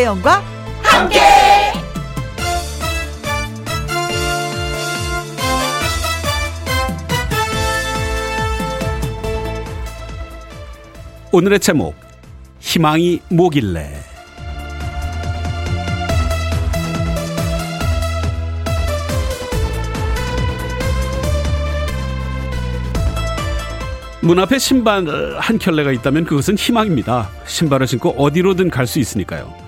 김혜영과 함께. 오늘의 제목 희망이 뭐길래 문 앞에 신발 한 켤레가 있다면 그것은 희망입니다. 신발을 신고 어디로든 갈 수 있으니까요.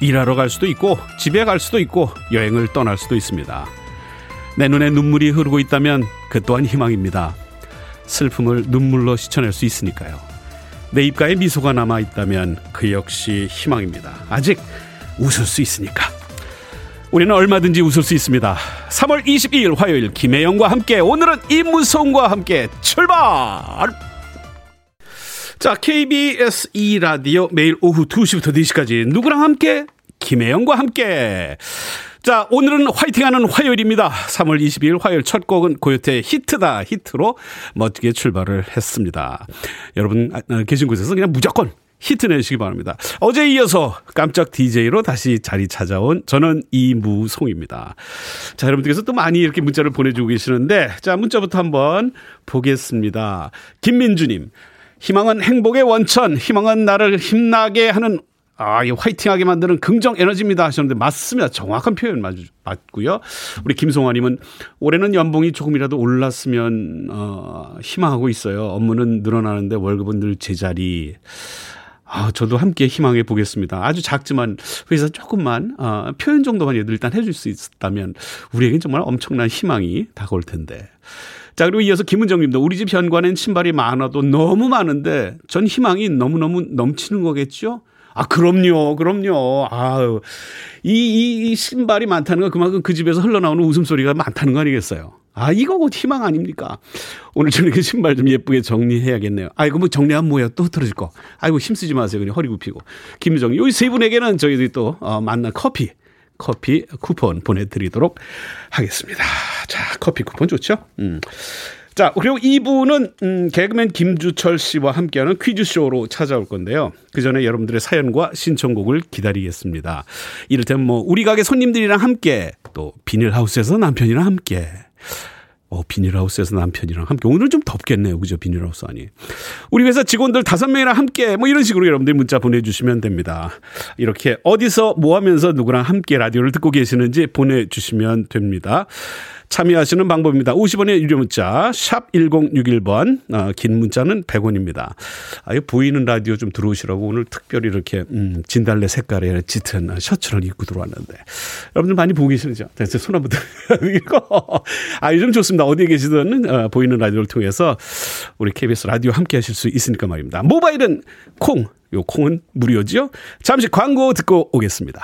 일하러 갈 수도 있고 집에 갈 수도 있고 여행을 떠날 수도 있습니다. 내 눈에 눈물이 흐르고 있다면 그 또한 희망입니다. 슬픔을 눈물로 씻어낼 수 있으니까요. 내 입가에 미소가 남아 있다면 그 역시 희망입니다. 아직 웃을 수 있으니까. 우리는 얼마든지 웃을 수 있습니다. 3월 22일 화요일 김혜영과 함께 오늘은 임무성과 함께 출발! 자, KBS 2라디오 매일 오후 2시부터 4시까지 누구랑 함께? 김혜영과 함께. 자, 오늘은 화이팅하는 화요일입니다. 3월 22일 화요일 첫 곡은 코요태의 히트다 히트로 멋지게 출발을 했습니다. 여러분 아, 아, 계신 곳에서 그냥 무조건 히트 내시기 바랍니다. 어제 이어서 깜짝 DJ로 다시 자리 찾아온 저는 이무송입니다. 자, 여러분들께서 또 많이 이렇게 문자를 보내주고 계시는데, 자, 문자부터 한번 보겠습니다. 김민주님. 희망은 행복의 원천, 희망은 나를 힘나게 하는 아, 이 화이팅하게 만드는 긍정 에너지입니다 하셨는데 맞습니다. 정확한 표현 맞, 맞고요. 우리 김송아님은 올해는 연봉이 조금이라도 올랐으면 어, 희망하고 있어요. 업무는 늘어나는데 월급은 늘 제자리. 아, 저도 함께 희망해 보겠습니다. 아주 작지만 회사 조금만 어, 표현 정도만 얘들 일단 해줄 수 있다면 우리에겐 정말 엄청난 희망이 다가올 텐데. 자, 그리고 이어서 김은정 님도 우리 집 현관엔 신발이 많아도 너무 많은데 전 희망이 너무너무 넘치는 거겠죠? 아, 그럼요, 그럼요. 아유. 이, 이, 이 신발이 많다는 건 그만큼 그 집에서 흘러나오는 웃음소리가 많다는 거 아니겠어요? 아, 이거 곧 희망 아닙니까? 오늘 저녁에 그 신발 좀 예쁘게 정리해야겠네요. 아이고, 뭐 정리하면 뭐예요? 또 흐트러질 거. 아이고, 힘쓰지 마세요. 그냥 허리 굽히고. 김유정, 여기 세 분에게는 저희들이 또, 어, 만난 커피, 커피 쿠폰 보내드리도록 하겠습니다. 자, 커피 쿠폰 좋죠? 음. 자, 그리고 2부는 음, 개그맨 김주철 씨와 함께하는 퀴즈쇼로 찾아올 건데요. 그 전에 여러분들의 사연과 신청곡을 기다리겠습니다. 이를테면 뭐 우리 가게 손님들이랑 함께 또 비닐하우스에서 남편이랑 함께 어, 비닐하우스에서 남편이랑 함께. 오늘 좀 덥겠네요. 그죠? 비닐하우스 아니. 우리 회사 직원들 다섯 명이랑 함께 뭐 이런 식으로 여러분들 문자 보내주시면 됩니다. 이렇게 어디서 뭐 하면서 누구랑 함께 라디오를 듣고 계시는지 보내주시면 됩니다. 참여하시는 방법입니다. 50원의 유료 문자 샵 1061번 어, 긴 문자는 100원입니다. 아유 보이는 라디오 좀 들어오시라고 오늘 특별히 이렇게 음, 진달래 색깔의 짙은 셔츠를 입고 들어왔는데 여러분들 많이 보고 계시죠? 대체 손 한번 들고 아 요즘 좋습니다. 어디에 계시든 어, 보이는 라디오를 통해서 우리 KBS 라디오 함께 하실 수 있으니까 말입니다. 모바일은 콩, 요 콩은 무료죠. 잠시 광고 듣고 오겠습니다.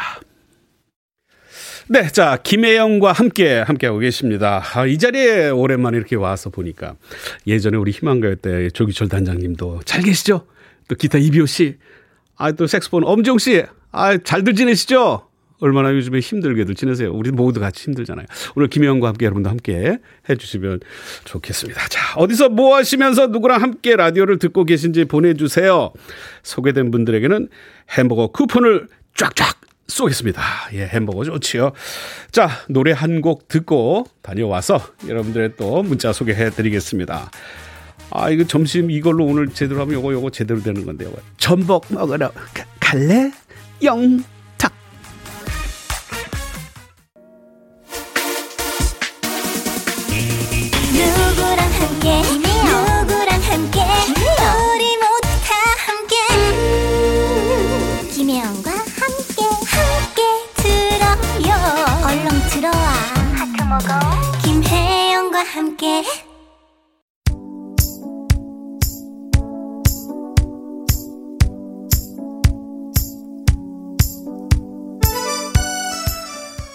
네, 자 김혜영과 함께 함께하고 계십니다. 아, 이 자리에 오랜만에 이렇게 와서 보니까 예전에 우리 희망가요 때 조기철 단장님도 잘 계시죠? 또 기타 이비호 씨, 아또 색스폰 엄지용 씨, 아 잘들 지내시죠? 얼마나 요즘에 힘들게들 지내세요. 우리 모두 같이 힘들잖아요. 오늘 김혜영과 함께 여러분도 함께 해주시면 좋겠습니다. 자, 어디서 뭐 하시면서 누구랑 함께 라디오를 듣고 계신지 보내주세요. 소개된 분들에게는 햄버거 쿠폰을 쫙쫙 쏘겠습니다. 예, 햄버거 좋지요. 자, 노래 한 곡 듣고 다녀와서 여러분들의 또 문자 소개해 드리겠습니다. 아, 이거 점심 이걸로 오늘 제대로 하면 요거 요거 제대로 되는 건데요. 전복 먹으러 가, 갈래? 영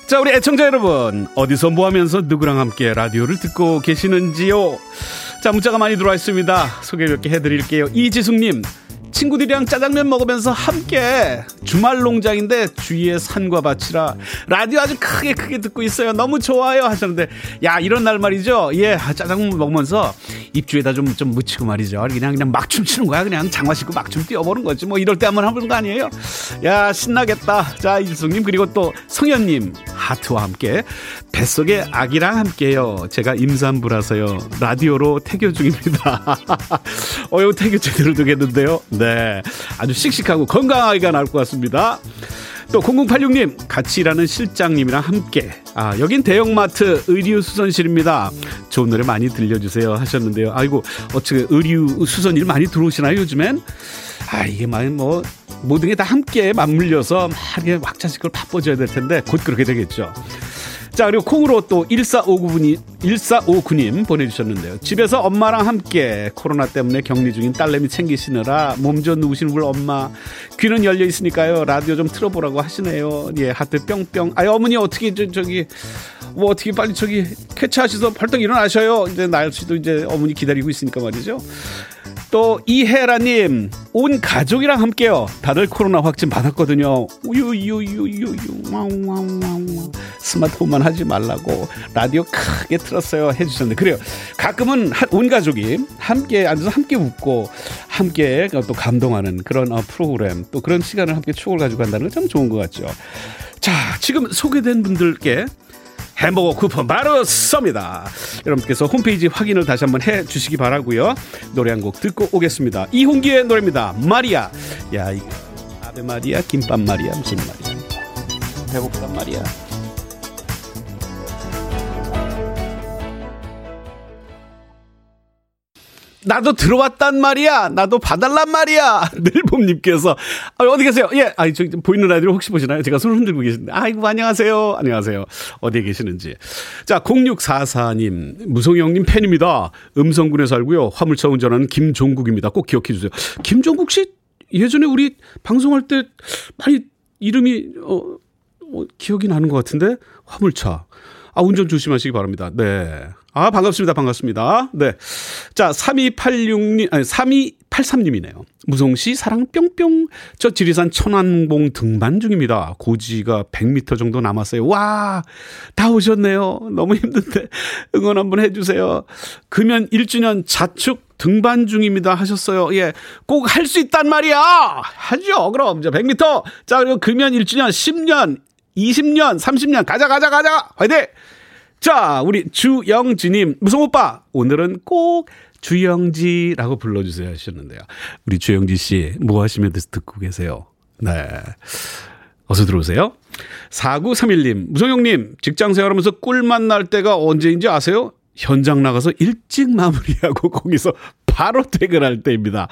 자, 우리 애청자 여러분, 어디서 뭐 하면서 누구랑 함께 라디오를 듣고 계시는지요? 자, 문자가 많이 들어와 있습니다. 소개 몇 개 해드릴게요. 이지숙님, 친구들이랑 짜장면 먹으면서 함께 주말 농장인데 주위에 산과 밭이라 라디오 아주 크게 크게 듣고 있어요. 너무 좋아요 하셨는데 야 이런 날 말이죠. 예 짜장면 먹으면서 입주에다 좀좀 묻히고 말이죠. 그냥 그냥 막 춤추는 거야. 그냥 장화 신고 막 춤 뛰어보는 거지. 뭐 이럴 때 한번 해보는 거 아니에요? 야 신나겠다. 자 이수님 그리고 또 성현님 하트와 함께 뱃속에 아기랑 함께요. 제가 임산부라서요. 라디오로 태교 중입니다. 어, 이거 태교 제대로 되겠는데요. 네. 아주 씩씩하고 건강한 아이가 나올 것 같습니다. 또 0086님 같이 일하는 실장님이랑 함께. 아 여긴 대형마트 의류 수선실입니다. 좋은 노래 많이 들려주세요 하셨는데요. 아이고 어떻게 의류 수선일 많이 들어오시나요 요즘엔? 아 이게 뭐 모든 게 다 함께 맞물려서 막 이렇게 왁자지껄 바빠져야 될 텐데 곧 그렇게 되겠죠 자, 그리고 콩으로 또 1459분이, 1459님 보내주셨는데요. 집에서 엄마랑 함께 코로나 때문에 격리 중인 딸내미 챙기시느라 몸 좀 누우시는 분 엄마. 귀는 열려 있으니까요. 라디오 좀 틀어보라고 하시네요. 예, 하트 뿅뿅. 아유, 어머니 어떻게, 저, 저기, 뭐 어떻게 빨리 저기 쾌차하셔서 벌떡 일어나셔요. 이제 날씨도 이제 어머니 기다리고 있으니까 말이죠. 또 이혜라님 온 가족이랑 함께요. 다들 코로나 확진 받았거든요. 우유유유유유 스마트폰만 하지 말라고 라디오 크게 틀었어요 해주셨는데 그래요. 가끔은 온 가족이 함께 앉아서 함께 웃고 함께 또 감동하는 그런 어, 프로그램 또 그런 시간을 함께 추억을 가지고 간다는 건 참 좋은 것 같죠. 자 지금 소개된 분들께 햄버거 쿠폰 바로 쏩니다. 여러분께서 홈페이지 확인을 다시 한번 해 주시기 바라고요. 노래 한 곡 듣고 오겠습니다. 이홍기의 노래입니다. 마리아. 야, 이거 아베 마리아, 김밥 마리아 무슨 말이야? 배고프단 말이야. 나도 들어왔단 말이야. 나도 봐달란 말이야. 늘봄님께서 아, 어디 계세요? 예, 아, 저기 보이는 라디오 혹시 보시나요? 제가 손을 흔들고 계신데, 아이고 안녕하세요. 안녕하세요. 어디에 계시는지. 자, 0644님 무성형님 팬입니다. 음성군에 살고요. 화물차 운전하는 김종국입니다. 꼭 기억해 주세요. 김종국 씨 예전에 우리 방송할 때 많이 이름이 어, 어 기억이 나는 것 같은데 화물차. 아, 운전 조심하시기 바랍니다. 네. 아, 반갑습니다. 반갑습니다. 네. 자, 3286님, 아니, 3283님이네요. 무성시 사랑 뿅뿅. 저 지리산 천안봉 등반 중입니다. 고지가 100m 정도 남았어요. 와, 다 오셨네요. 너무 힘든데 응원 한번 해주세요. 금연 1주년 자축 등반 중입니다 하셨어요. 예. 꼭 할 수 있단 말이야! 하죠. 그럼 이제 100m. 자, 그리고 금연 1주년 10년, 20년, 30년, 가자, 가자, 가자! 화이팅! 자, 우리 주영지님, 무성 오빠, 오늘은 꼭 주영지라고 불러주세요 하셨는데요. 우리 주영지 씨, 뭐 하시면서 듣고 계세요? 네. 어서 들어오세요. 4931님, 무성형님, 직장 생활하면서 꿀맛 날 때가 언제인지 아세요? 현장 나가서 일찍 마무리하고 거기서 바로 퇴근할 때입니다.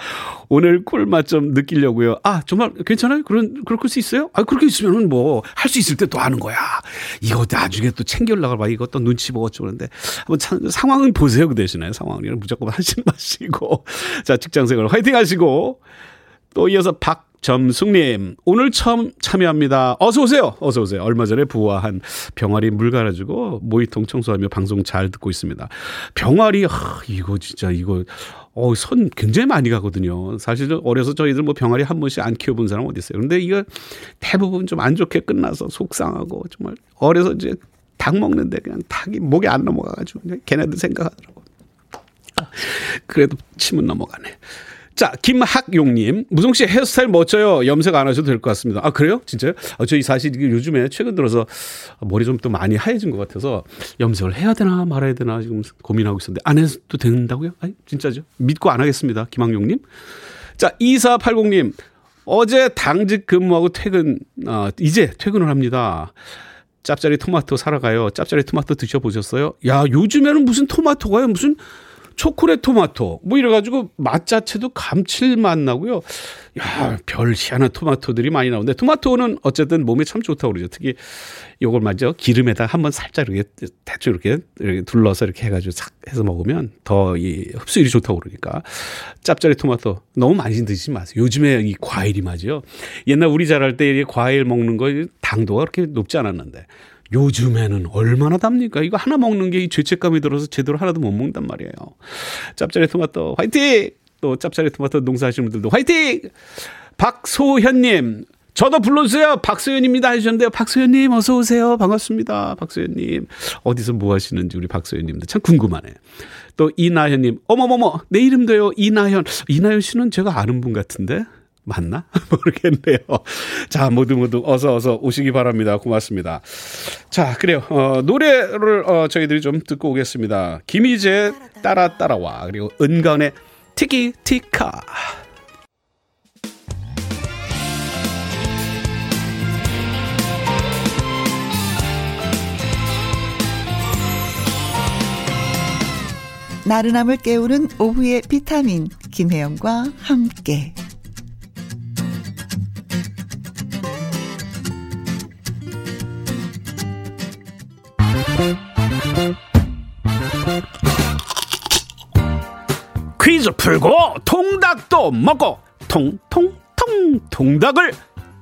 오늘 꿀맛 좀 느끼려고요. 아, 정말 괜찮아요? 그런, 그럴 수 있어요? 아, 그렇게 있으면은 뭐, 할 수 있을 때 또 하는 거야. 이거 나중에 또 챙겨올라가 봐. 이것도 눈치 보고 어쩌는데. 한번 참, 상황은 보세요. 그 대신에. 상황을 무조건 하지 마시고. 자, 직장 생활 화이팅 하시고. 또 이어서 박 점숙님, 오늘 처음 참여합니다. 어서 오세요. 어서 오세요. 얼마 전에 부화한 병아리 물 갈아주고 모이통 청소하며 방송 잘 듣고 있습니다. 병아리, 하, 이거 진짜, 이거, 어, 선 굉장히 많이 가거든요. 사실 어려서 저희들 뭐 병아리 한 번씩 안 키워본 사람 어디 있어요. 근데 이거 대부분 좀 안 좋게 끝나서 속상하고 정말 어려서 이제 닭 먹는데 그냥 닭이 목에 안 넘어가가지고 그냥 걔네들 생각하더라고. 그래도 침은 넘어가네. 자, 김학용님. 무성 씨 헤어스타일 멋져요. 염색 안 하셔도 될 것 같습니다. 아, 그래요? 진짜요? 아, 저희 사실 요즘에 최근 들어서 머리 좀 또 많이 하얘진 것 같아서 염색을 해야 되나 말아야 되나 지금 고민하고 있었는데 안 해도 된다고요? 아 진짜죠? 믿고 안 하겠습니다. 김학용님. 자, 2480님. 어제 당직 근무하고 퇴근, 아, 이제 퇴근을 합니다. 짭짜리 토마토 사러 가요. 짭짜리 토마토 드셔보셨어요? 야, 요즘에는 무슨 토마토가요? 무슨 초콜릿 토마토 뭐 이래가지고 맛 자체도 감칠맛 나고요. 야, 별 희한한 토마토들이 많이 나오는데 토마토는 어쨌든 몸에 참 좋다고 그러죠. 특히 요걸 먼저 기름에다 한번 살짝 이렇게 대충 이렇게, 이렇게 둘러서 이렇게 해가지고 싹 해서 먹으면 더 이 흡수율이 좋다고 그러니까 짭짜리 토마토 너무 많이 드시지 마세요. 요즘에 이 과일이 맞죠. 옛날 우리 자랄 때 과일 먹는 거 당도가 그렇게 높지 않았는데 요즘에는 얼마나 답니까? 이거 하나 먹는 게 이 죄책감이 들어서 제대로 하나도 못 먹는단 말이에요. 짭짤이 토마토 화이팅! 또 짭짤이 토마토 농사하시는 분들도 화이팅! 박소현님, 저도 불러주세요. 박소연입니다. 하셨는데요. 박소연님, 어서오세요. 반갑습니다. 박소연님. 어디서 뭐 하시는지 우리 박소연님도 참 궁금하네. 또 이나현님, 어머머머, 내 이름도요. 이나현. 이나현 씨는 제가 아는 분 같은데? 맞나? 모르겠네요. 자, 모두 모두 어서 어서 오시기 바랍니다. 고맙습니다. 자, 그래요. 어, 노래를 어, 저희들이 좀 듣고 오겠습니다. 김희재 따라 따라와 그리고 은건의 티키 티카. 나른함을 깨우는 오후의 비타민 김혜영과 함께 퀴즈 풀고 통닭도 먹고 통통통 통닭을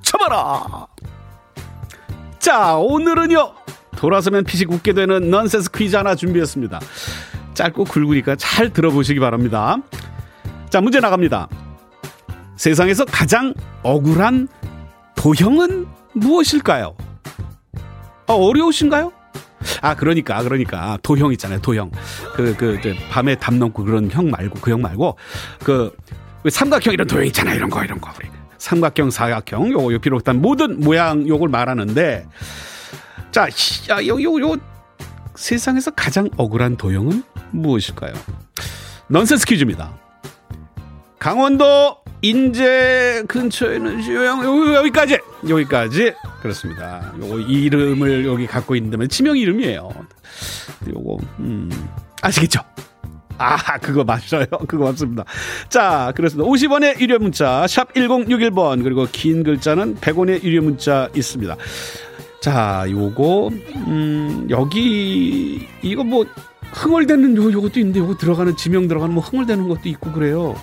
쳐봐라. 자 오늘은요 돌아서면 피식 웃게 되는 넌센스 퀴즈 하나 준비했습니다. 짧고 굵으니까 잘 들어보시기 바랍니다. 자 문제 나갑니다. 세상에서 가장 억울한 도형은 무엇일까요? 어, 어려우신가요? 아 그러니까 그러니까 도형 있잖아요 도형 그그 그, 밤에 담 넘고 그런 형 말고 그 형 말고 그 삼각형 이런 도형 있잖아요 이런 거 이런 거 우리 삼각형 사각형 요거 요 비롯한 모든 모양 요걸 말하는데 자요 요 요 세상에서 가장 억울한 도형은 무엇일까요? 넌센스 퀴즈입니다. 강원도 인제 근처에는 요양 여기까지 여기까지 그렇습니다. 요거 이름을 여기 갖고 있는데 치명 이름이에요. 요거 음 아시겠죠? 아, 그거 맞아요. 그거 맞습니다. 자, 그렇습니다. 50원의 유료 문자, 샵 1061번, 그리고 긴 글자는 100원의 유료 문자 있습니다. 자, 요거, 음, 여기, 이거 뭐, 흥얼대는 요, 요것도 있는데, 요거 들어가는, 지명 들어가는 뭐 흥얼대는 것도 있고 그래요.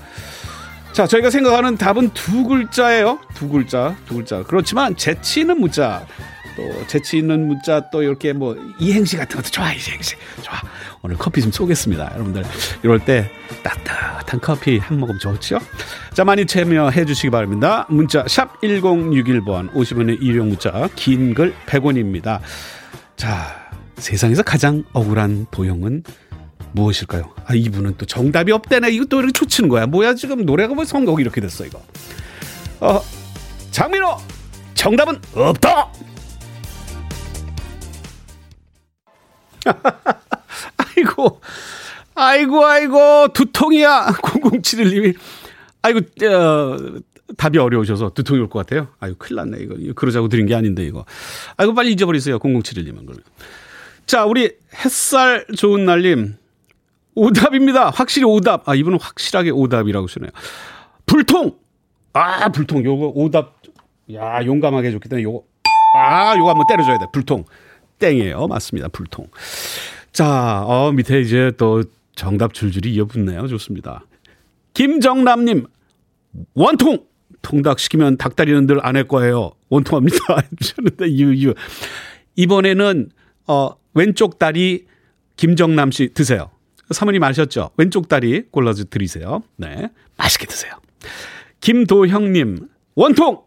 자, 저희가 생각하는 답은 두 글자예요. 두 글자, 두 글자. 그렇지만 재치 있는 문자, 또 재치 있는 문자, 또 이렇게 뭐 이행시 같은 것도 좋아, 이행시 좋아. 오늘 커피 좀 쏘겠습니다, 여러분들. 이럴 때 따뜻한 커피 한 모금 좋죠? 자, 많이 참여해 주시기 바랍니다. 문자 샵 #1061번 50원의 일용 문자, 긴 글 100원입니다. 자, 세상에서 가장 억울한 도형은 무엇일까요? 아, 이분은 또 정답이 없대네. 이거 또 이렇게 초치는 거야. 뭐야, 지금 노래가 뭐 선곡이 이렇게 됐어, 이거. 어, 장민호! 정답은 없다! 아이고, 아이고, 아이고, 두통이야. 0071님이. 아이고, 어, 답이 어려우셔서 두통이 올 것 같아요. 아이고, 큰일 났네. 이거 그러자고 드린 게 아닌데, 이거. 아이고, 빨리 잊어버리세요. 0071님은. 그러면. 자, 우리 햇살 좋은 날님. 오답입니다. 확실히 오답. 아, 이분은 확실하게 오답이라고 쓰네요. 불통! 아, 불통. 요거 오답. 야, 용감하게 해줬기 때문에 요거. 아, 요거 한번 때려줘야 돼. 불통. 땡이에요. 맞습니다. 불통. 자, 어, 밑에 이제 또 정답 줄줄이 이어붙네요. 좋습니다. 김정남님, 원통! 통닭 시키면 닭다리는 늘 안 할 거예요. 원통합니다. 하셨는데, 이유. 이번에는, 어, 왼쪽 다리 김정남 씨 드세요. 사모님 아셨죠? 왼쪽 다리 골라서 드리세요. 네. 맛있게 드세요. 김도형님, 원통!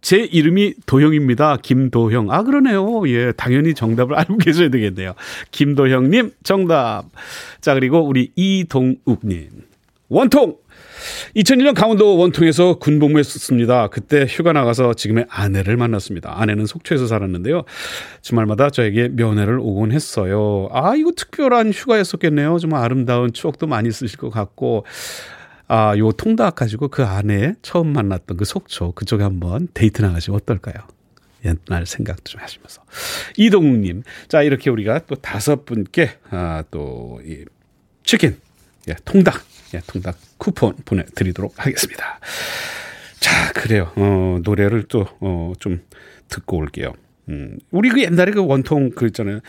제 이름이 도형입니다. 김도형. 아, 그러네요. 예, 당연히 정답을 알고 계셔야 되겠네요. 김도형님, 정답. 자, 그리고 우리 이동욱님. 원통! 2001년 강원도 원통에서 군복무했었습니다. 그때 휴가 나가서 지금의 아내를 만났습니다. 아내는 속초에서 살았는데요. 주말마다 저에게 면회를 오곤 했어요. 아, 이거 특별한 휴가였었겠네요. 정말 아름다운 추억도 많이 있으실 것 같고. 아, 요 통닭 가지고 그 아내 처음 만났던 그 속초 그쪽에 한번 데이트 나가시면 어떨까요? 옛날 생각도 좀 하시면서. 이동욱님. 자, 이렇게 우리가 또 다섯 분께, 아, 또, 이, 치킨, 예, 통닭, 예, 통닭 쿠폰 보내드리도록 하겠습니다. 자, 그래요. 어, 노래를 또, 어, 좀 듣고 올게요. 음, 우리 그 옛날에 그 원통 그 있잖아요.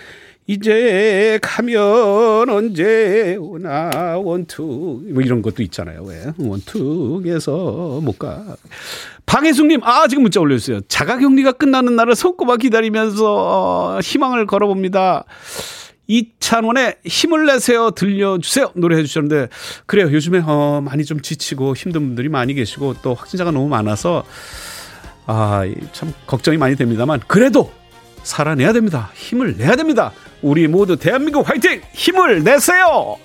이제 가면 언제 오나 원투 뭐 이런 것도 있잖아요. 왜 원투에서 못 가. 방혜숙님 아 지금 문자 올려주세요. 자가격리가 끝나는 날을 손꼽아 기다리면서 어, 희망을 걸어봅니다. 이찬원의 힘을 내세요 들려주세요 노래 해 주셨는데 그래요 요즘에 어, 많이 좀 지치고 힘든 분들이 많이 계시고 또 확진자가 너무 많아서 아 참 걱정이 많이 됩니다만 그래도 살아내야 됩니다 힘을 내야 됩니다 우리 모두 대한민국 화이팅 힘을 내세요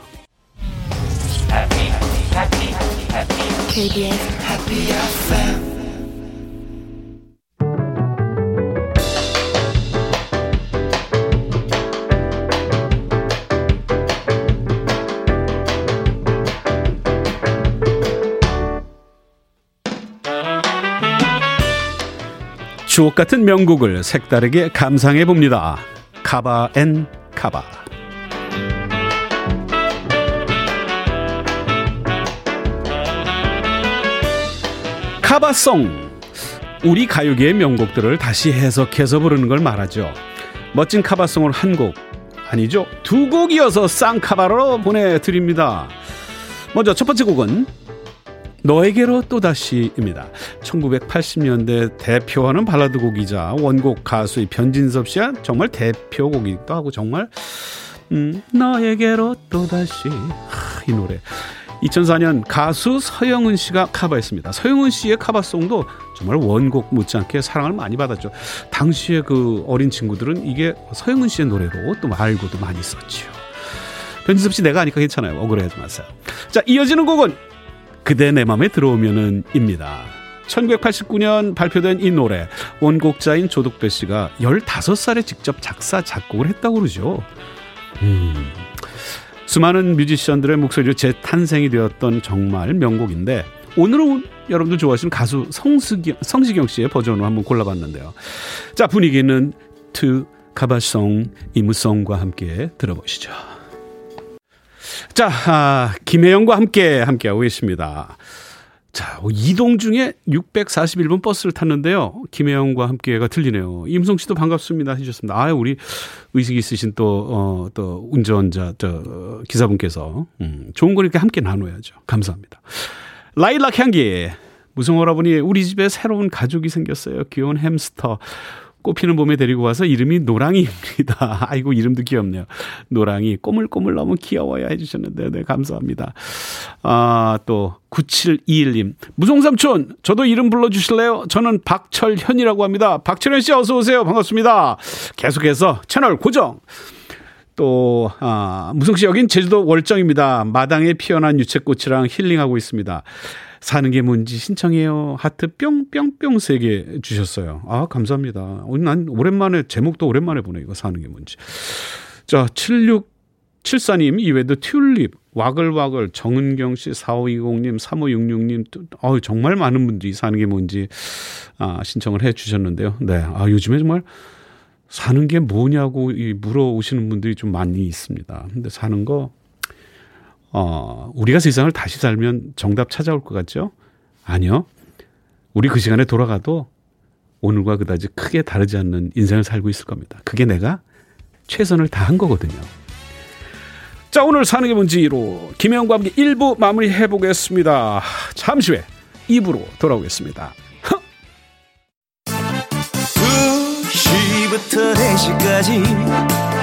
주옥 같은 명곡을 색다르게 감상해 봅니다. cover and cover. cover song. 우리 가요계의 명곡들을 다시 해석해서 부르는 걸 말하죠. 멋진 cover song을 한 곡, 아니죠. 두 곡이어서 쌍cover로 보내드립니다. 먼저 첫 번째 곡은 너에게로 또다시입니다. 1980년대 대표하는 발라드 곡이자 원곡 가수의 변진섭 씨와 정말 대표곡이기도 하고 정말 음, 너에게로 또다시 하, 이 노래 2004년 가수 서영은 씨가 카바했습니다. 서영은 씨의 카바송도 정말 원곡 못지않게 사랑을 많이 받았죠. 당시에 그 어린 친구들은 이게 서영은 씨의 노래로 또 알고도 많이 썼지요. 변진섭 씨 내가 아니까 괜찮아요. 억울해하지 마세요. 자 이어지는 곡은 그대 내 맘에 들어오면은 입니다. 1989년 발표된 이 노래 원곡자인 조덕배 씨가 15살에 직접 작사 작곡을 했다고 그러죠. 음, 수많은 뮤지션들의 목소리로 재탄생이 되었던 정말 명곡인데 오늘은 여러분들 좋아하시는 가수 성수기, 성시경 씨의 버전으로 한번 골라봤는데요. 자 분위기는 two cover song 이무송과 함께 들어보시죠. 자, 아, 김혜영과 함께 함께하고 계십니다. 자, 이동 중에 641번 버스를 탔는데요. 김혜영과 함께가 들리네요. 무송 씨도 반갑습니다 해주셨습니다. 아, 우리 의식 있으신 또, 어, 또 운전자, 저, 기사분께서, 음, 좋은 거 이렇게 함께 나눠야죠. 감사합니다. 라일락 향기. 무송 오라버니, 우리 집에 새로운 가족이 생겼어요. 귀여운 햄스터. 꽃피는 봄에 데리고 와서 이름이 노랑이입니다. 아이고 이름도 귀엽네요. 노랑이 꼬물꼬물 너무 귀여워요 해주셨는데 네 감사합니다. 아 또 9721님 무송삼촌 저도 이름 불러주실래요? 저는 박철현이라고 합니다. 박철현 씨 어서 오세요 반갑습니다. 계속해서 채널 고정. 또, 아, 무송 씨 여긴 제주도 월정입니다. 마당에 피어난 유채꽃이랑 힐링하고 있습니다. 사는 게 뭔지 신청해요. 하트 뿅뿅뿅 세 개 주셨어요. 아, 감사합니다. 오늘 난 오랜만에, 제목도 오랜만에 보네, 이거 사는 게 뭔지. 자, 7674님 이외에도 튤립, 와글와글, 정은경 씨, 4520님, 3566님, 어 정말 많은 분들이 사는 게 뭔지, 아, 신청을 해 주셨는데요. 네. 아, 요즘에 정말 사는 게 뭐냐고 물어오시는 분들이 좀 많이 있습니다. 근데 사는 거 어, 우리가 세상을 다시 살면 정답 찾아올 것 같죠? 아니요. 우리 그 시간에 돌아가도 오늘과 그다지 크게 다르지 않는 인생을 살고 있을 겁니다. 그게 내가 최선을 다한 거거든요. 자, 오늘 사는 게 뭔지로 김혜영과 함께 1부 마무리 해보겠습니다. 잠시 후에 2부로 돌아오겠습니다. 2시부터 4시까지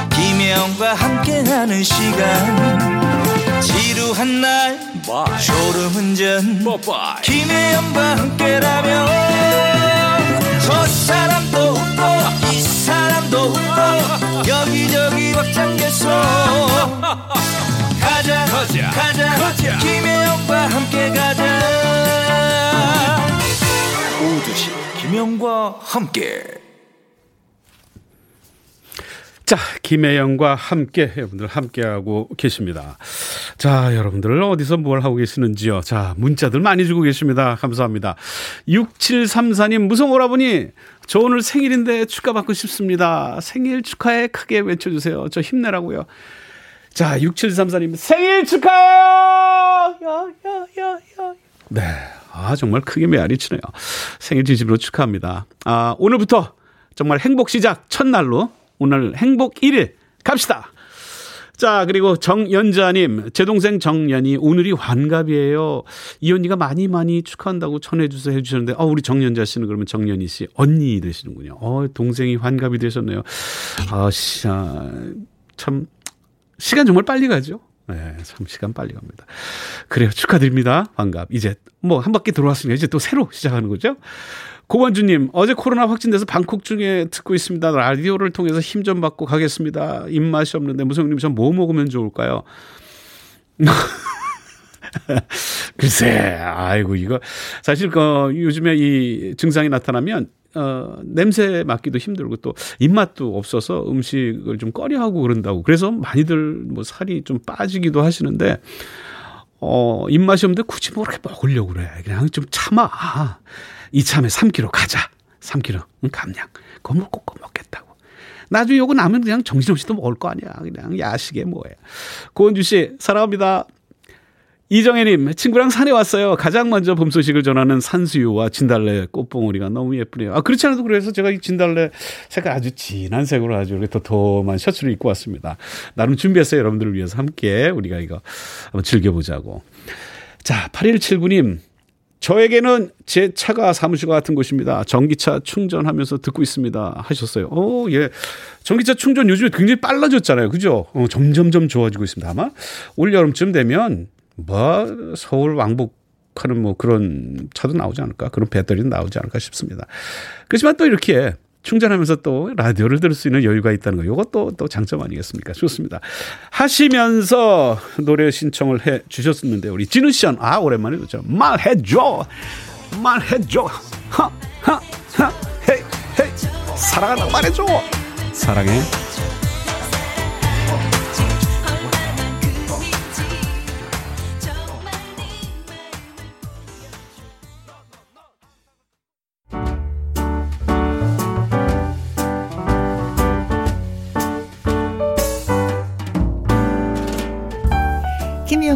김혜영과 함께하는 시간 지루한 날 졸음운전 김혜영과 함께라면 저 사람도 웃고 이 사람도 웃고 여기저기 벅장개소 가자 가자. 가자, 가자. 김혜영과 함께 가자. 오두시 김혜영과 함께 자, 김혜영과 함께 여러분들 함께하고 계십니다. 자, 여러분들 어디서 뭘 하고 계시는지요? 자, 문자들 많이 주고 계십니다. 감사합니다. 6734님, 무성 오라버니, 저 오늘 생일인데 축하받고 싶습니다. 생일 축하해 크게 외쳐주세요. 저 힘내라고요. 자, 6734님, 생일 축하해요! 야, 야, 야, 야. 네. 아, 정말 크게 메아리 치네요. 생일 진심으로 축하합니다. 아, 오늘부터 정말 행복 시작 첫날로 오늘 행복 1일 갑시다. 자, 그리고 정연자님, 제 동생 정연이 오늘이 환갑이에요. 이 언니가 많이 많이 축하한다고 전해주세요 해주셨는데, 어, 우리 정연자 씨는 그러면 정연이 씨 언니 되시는군요. 어, 동생이 환갑이 되셨네요. 아, 씨, 아, 참, 시간 정말 빨리 가죠. 네, 참 시간 빨리 갑니다. 그래요. 축하드립니다. 반갑. 이제 뭐 한 바퀴 들어왔으니까 이제 또 새로 시작하는 거죠. 고관주님, 어제 코로나 확진돼서 방콕 중에 듣고 있습니다. 라디오를 통해서 힘 좀 받고 가겠습니다. 입맛이 없는데 무성님 전 뭐 먹으면 좋을까요? 글쎄, 아이고, 이거. 사실, 그, 요즘에 이 증상이 나타나면, 어, 냄새 맡기도 힘들고 또 입맛도 없어서 음식을 좀 꺼려하고 그런다고. 그래서 많이들 뭐 살이 좀 빠지기도 하시는데, 어, 입맛이 없는데 굳이 뭐 그렇게 먹으려고 그래. 그냥 좀 참아. 이참에 3kg 가자. 3kg. 응, 감량. 그거 먹고 꼭 먹겠다고. 나중에 요거 남으면 그냥 정신없이 또 먹을 거 아니야. 그냥 야식에 뭐해. 고은주 씨, 사랑합니다. 이정혜님, 친구랑 산에 왔어요. 가장 먼저 봄 소식을 전하는 산수유와 진달래 꽃봉오리가 너무 예쁘네요. 아, 그렇지 않아도 그래서 제가 이 진달래 색깔 아주 진한 색으로 아주 이렇게 도톰한 셔츠를 입고 왔습니다. 나름 준비했어요. 여러분들을 위해서 함께 우리가 이거 한번 즐겨보자고. 자, 8179님. 저에게는 제 차가 사무실과 같은 곳입니다. 전기차 충전하면서 듣고 있습니다. 하셨어요. 오, 예. 전기차 충전 요즘에 굉장히 빨라졌잖아요. 그죠? 어, 점점점 좋아지고 있습니다. 아마 올 여름쯤 되면 뭐 서울 왕복 하는 뭐 그런 차도 나오지 않을까? 그런 배터리도 나오지 않을까 싶습니다. 그렇지만 또 이렇게 충전하면서 또 라디오를 들을 수 있는 여유가 있다는 거. 이것도 또 장점 아니겠습니까? 좋습니다. 하시면서 노래 신청을 해 주셨었는데 우리 진우 씨는 아 오랜만에 듣죠. 말해줘, 말해줘, 하하하, 헤이 헤이 사랑한다 말해줘, 사랑해.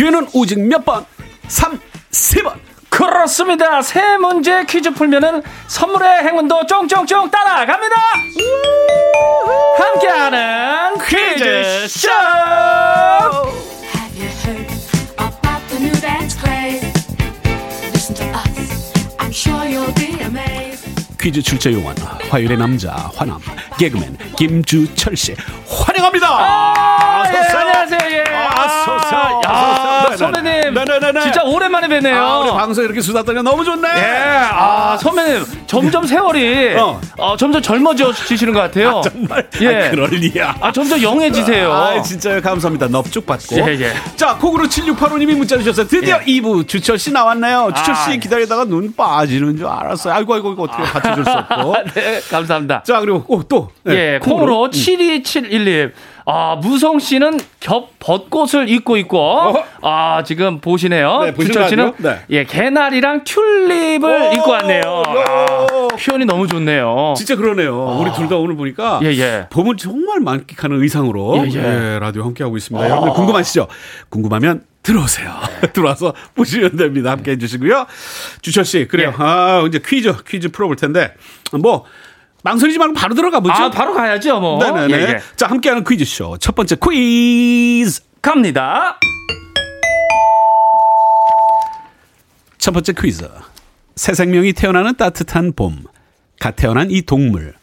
기회는 오직 몇 번? 3, 세번 그렇습니다. 새 문제 퀴즈 풀면은 선물의 행운도 쫑쫑쫑 따라갑니다. 함께하는 퀴즈쇼. Have you heard about the new dance craze? Listen to us. I'm sure you'll be amazed. 퀴즈 출제 요원 화요일의 남자 화남 개그맨 김주철 씨 환영합니다. 아, 예. 안녕하세요. 예. 아, 어서 오세요. 야, 오세요. 선배님. 네네네네. 진짜 오랜만에 뵙네요. 아, 우리 방송 이렇게 수다 떨면 너무 좋네. 예, 아, 선배님, 점점 세월이, 어. 어, 점점 젊어지시는 것 같아요. 정말 예. 아, 그럴 리야. 아, 점점 영해지세요. 아, 진짜요. 감사합니다. 넙죽 받고. 예, 예. 자, 콩으로 7685님이 문자 주셨어요. 드디어 예. 2부 주철 씨 나왔네요. 주철 씨 아. 기다리다가 눈 빠지는 줄 알았어요. 아이고, 아이고, 이거 어떻게 받쳐줄 수 없고. 네, 감사합니다. 자, 그리고 꼭 또. 네, 예, 콩으로 7271님. 아, 무성 씨는 겹 벚꽃을 입고 있고, 아, 지금 보시네요. 네, 주철 씨는? 네. 예, 개나리랑 튤립을 오, 입고 왔네요. 아, 요. 표현이 너무 좋네요. 진짜 그러네요. 우리 둘 다 오늘 보니까 어. 예, 예. 봄을 정말 만끽하는 의상으로 예, 예. 예, 라디오 함께 하고 있습니다. 여러분 궁금하시죠? 궁금하면 들어오세요. 네. 들어와서 보시면 됩니다. 함께 해주시고요. 주철 씨, 그래요. 예. 아 이제 퀴즈 퀴즈 풀어볼 텐데 뭐 망설이지 말고 바로 들어가 보죠. 아, 바로 가야죠, 뭐. 네네네. 예, 예. 자 함께하는 퀴즈 쇼 첫 번째 퀴즈. 갑니다. 첫 번째 퀴즈. 새 생명이 태어나는 따뜻한 봄. 갓 태어난 이 동물.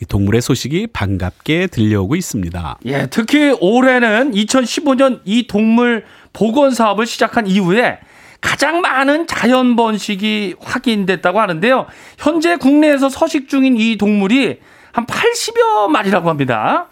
이 동물의 소식이 반갑게 들려오고 있습니다. 예, 특히 올해는 2015년 이 동물 복원 사업을 시작한 이후에 가장 많은 자연 번식이 확인됐다고 하는데요. 현재 국내에서 서식 중인 이 동물이 한 80여 마리라고 합니다.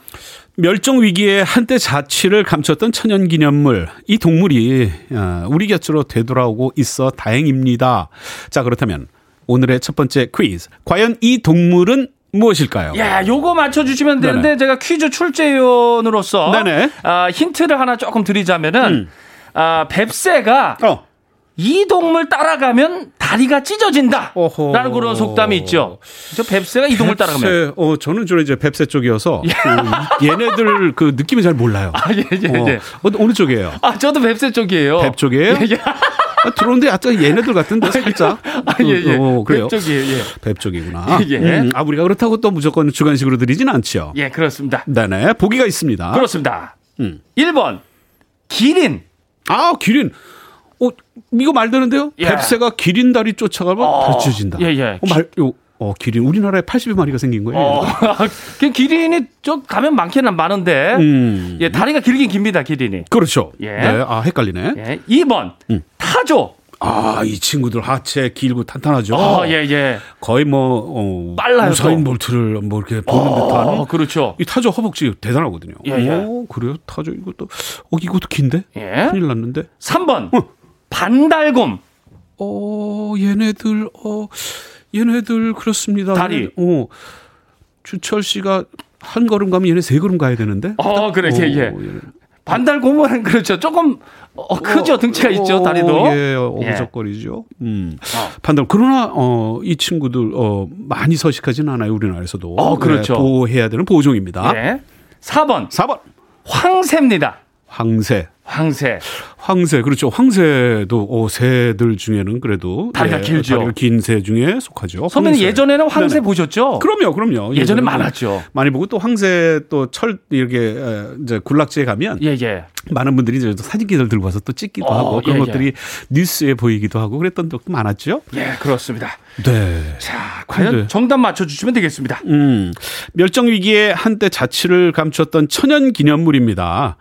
멸종 위기에 한때 자취를 감췄던 천연 기념물 이 동물이 어, 우리 곁으로 되돌아오고 있어 다행입니다. 자 그렇다면 오늘의 첫 번째 퀴즈 과연 이 동물은 무엇일까요? 예, 요거 맞춰주시면 되는데 네네. 제가 퀴즈 출제위원으로서 네네. 아, 힌트를 하나 조금 드리자면은 아, 뱁새가 어. 이 동물 따라가면 다리가 찢어진다. 어허. 라는 그런 속담이 있죠. 저 뱁새가 이 동물 따라가면. 뱁새, 어 저는 주로 이제 뱁새 쪽이어서 어, 얘네들 그 느낌이 잘 몰라요. 아, 예, 예, 어, 예. 어, 어느 쪽이에요? 아, 저도 뱁새 쪽이에요. 뱁 쪽이에요? 예, 예. 아, 들어오는데 약간 얘네들 같은데 살짝. 아, 예, 예. 어, 그래요. 뱁 쪽이에요. 예. 뱁 쪽이구나. 예. 음, 아 우리가 그렇다고 또 무조건 주관식으로 드리진 않죠. 예, 그렇습니다. 네네 보기가 있습니다. 그렇습니다. 음. 1번. 기린. 아 기린. 어 이거 말 되는데요? 예. 뎁새가 기린 다리 쫓아가면 어, 다리 찢어진다. 예, 예. 어, 말, 요, 어 기린 우리나라에 80여 마리가 생긴 거예요. 어, 그 기린이 좀 가면 많기는 많은데. 음. 예, 다리가 길긴 깁니다, 기린이. 그렇죠. 예. 네, 아 헷갈리네. 예. 2번. 음. 타조. 아 이 친구들 하체 길고 탄탄하죠. 아, 예, 예. 거의 뭐 어, 빨라요, 우사인 또. 볼트를 뭐 이렇게 보는 듯한. 어, 그렇죠. 이 타조 허벅지 대단하거든요. 예, 예. 오, 그래요? 타조 이것도 어 이것도 긴데? 예. 큰일 났는데. 3번. 어. 반달곰. 어, 얘네들, 어, 얘네들, 그렇습니다. 다리. 어, 주철 씨가 한 걸음 가면 얘네 세 걸음 가야 되는데? 어, 그래, 예, 예. 얘네. 반달곰은 그렇죠. 조금 어, 크죠. 등치가 있죠, 어, 다리도. 예, 어부적거리죠. 음. 어. 반달, 그러나, 어, 이 친구들, 어, 많이 서식하지는 않아요, 우리나라에서도. 어, 그렇죠. 네, 보호해야 되는 보호종입니다. 예. 4번. 4번. 황새입니다. 황새. 황새. 황새, 그렇죠. 황새도, 어, 새들 중에는 그래도. 다리가 길죠. 다리가 긴 새 중에 속하죠. 선배님 황새. 예전에는 황새 네네. 보셨죠? 그럼요, 그럼요. 예전에 예전에는 많았죠. 많이 보고 또 황새 또 철 이렇게 에, 이제 군락지에 가면 예, 예. 많은 분들이 이제 또 사진기들 들고 와서 또 찍기도 어, 하고 그런 예, 예. 것들이 뉴스에 보이기도 하고 그랬던 적도 많았죠. 예, 그렇습니다. 네. 자, 과연 근데- 정답 맞춰주시면 되겠습니다. 음, 멸종 위기에 한때 자취를 감췄던 천연 기념물입니다.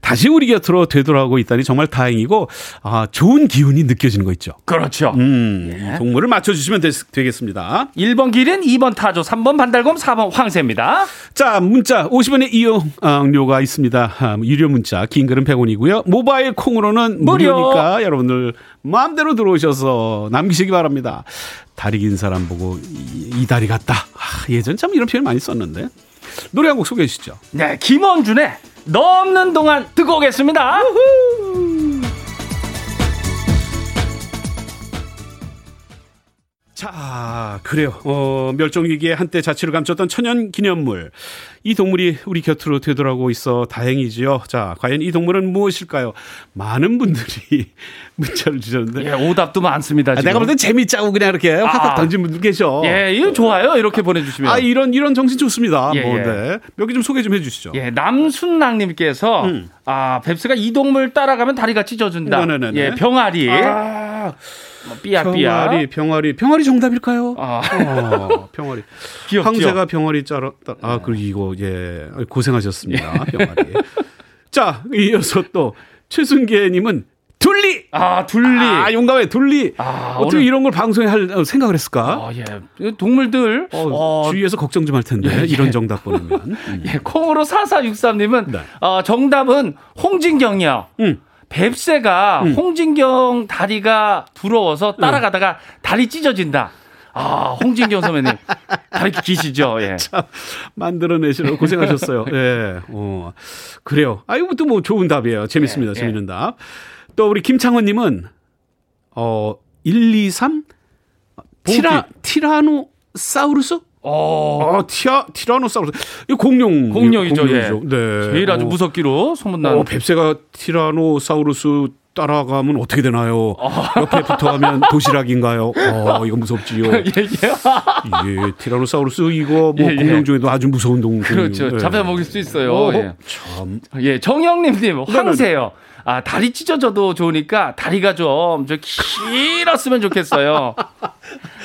다시 우리 곁으로 되돌아오고 있다니 정말 다행이고 아, 좋은 기운이 느껴지는 거 있죠. 그렇죠. 음, 예. 이 동물을 맞춰주시면 되, 되겠습니다. 1번 기린, 2번 타조, 3번 반달곰, 4번 황새입니다. 자, 문자 50원의 이용료가 있습니다. 아, 유료 문자, 긴 글은 100원이고요. 모바일 콩으로는 무료. 무료니까 여러분들 마음대로 들어오셔서 남기시기 바랍니다. 다리 긴 사람 보고 이, 이 다리 같다. 아, 예전 참 이런 표현 많이 썼는데. 노래 한 곡 소개해 주시죠. 네, 김원준의 넘는 동안 듣고 오겠습니다. 자, 그래요. 어, 멸종위기에 한때 자취를 감췄던 천연 기념물. 이 동물이 우리 곁으로 되돌아오고 있어 다행이지요. 자, 과연 이 동물은 무엇일까요? 많은 분들이 문자를 주셨는데. 예, 오답도 많습니다. 아. 내가 볼 땐 재밌자고 그냥 이렇게 확확 아. 던진 분들 계셔. 예, 이거 좋아요. 이렇게 보내주시면. 아, 이런, 이런 정신 좋습니다. 예, 뭐, 예. 네. 몇 개 좀 소개 좀 해주시죠. 예, 남순랑님께서 음. 아 뱁스가 이 동물 따라가면 다리가 찢어진다. 네네네네. 예, 병아리, 아, 뭐 삐아삐아. 병아리, 병아리, 병아리 정답일까요? 아, 어, 병아리. 귀엽죠. 황새가 병아리 짜랐다. 아, 그리고 이거, 예. 고생하셨습니다. 병아리. 자, 이어서 또, 최순계님은 둘리! 아 둘리. 아, 용감해, 둘리! 아, 어떻게 오늘- 이런 걸 방송에 할 어, 생각을 했을까? 어, 예. 이 동물들 어, 어, 주위에서 걱정 좀 할 텐데, 예, 예. 이런 정답 보내면. 음. 예, 콩으로 4463님은 네. 어, 정답은 홍진경이요. 음. 뱁새가 홍진경 다리가 부러워서 따라가다가 다리 찢어진다. 아, 홍진경 선배님. 다리 기시죠? 예. 참 만들어내시느라 고생하셨어요. 예. 어. 그래요. 아, 이것도 뭐 좋은 답이에요. 재밌습니다. 예, 재밌는 답. 또 우리 김창원님은, 어, 1, 2, 3? 티라, 티라노사우루스? 어, 어, 티아, 티라노사우루스. 이거 공룡. 공룡이죠, 공룡이죠. 네. 제일 아주 어. 무섭기로 소문난. 어, 뱁새가 티라노사우루스 따라가면 어떻게 되나요? 옆에 붙어가면 도시락인가요? 어, 이거 무섭지요. 예, 예. 예, 티라노사우루스 이거 뭐 예, 예. 공룡 중에도 아주 무서운 동물. 그렇죠. 예. 잡아먹을 수 있어요. 어, 예. 참. 예, 정영님님 황새요. 아 다리 찢어져도 좋으니까 다리가 좀 저 길었으면 좋겠어요.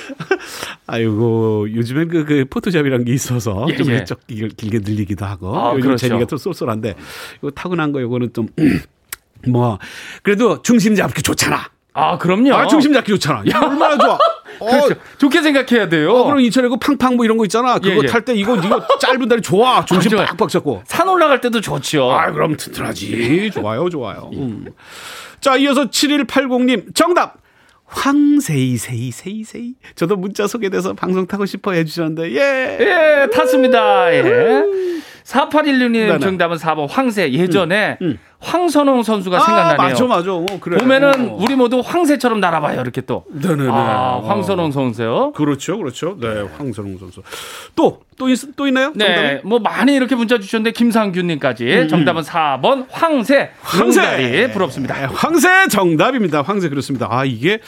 아이고 요즘엔 그, 그 포토샵이란 게 있어서 예, 좀 예. 길- 길게 늘리기도 하고 아, 요즘 그렇죠. 재미가 좀 쏠쏠한데 이거 타고난 거 요거는 좀 뭐 그래도 중심 잡기 좋잖아. 아 그럼요. 아 중심 잡기 좋잖아. 야 얼마나 좋아. 어, 그렇죠. 좋게 생각해야 돼요. 어, 그럼 인천에 그 팡팡 뭐 이런 거 있잖아. 그거 예, 예. 탈때 이거 이거 짧은 다리 좋아. 중심 좋아요. 팍팍 잡고. 산 올라갈 때도 좋죠. 아, 그럼 튼튼하지. 좋아요, 좋아요. 음. 자, 이어서 7180님 정답. 황세이 세이 세이 세이. 저도 문자 소개돼서 방송 타고 싶어 해주셨는데 예. 예, 탔습니다. 예. 4816님 네네. 정답은 4번 황새. 예전에 음. 황선홍 선수가 아, 생각나네요. 맞아, 맞아. 어, 그래. 보면은 어. 우리 모두 황새처럼 날아봐요. 이렇게 또. 네네네. 아, 어. 황선홍 선수요. 그렇죠, 그렇죠. 네, 황선홍 선수. 또, 또, 있, 또 있나요? 네, 정답이? 뭐 많이 이렇게 문자 주셨는데 김상균님까지 정답은 4번 황새. 음, 황새! 황새 부럽습니다. 네, 황새 정답입니다. 황새 그렇습니다. 아 이게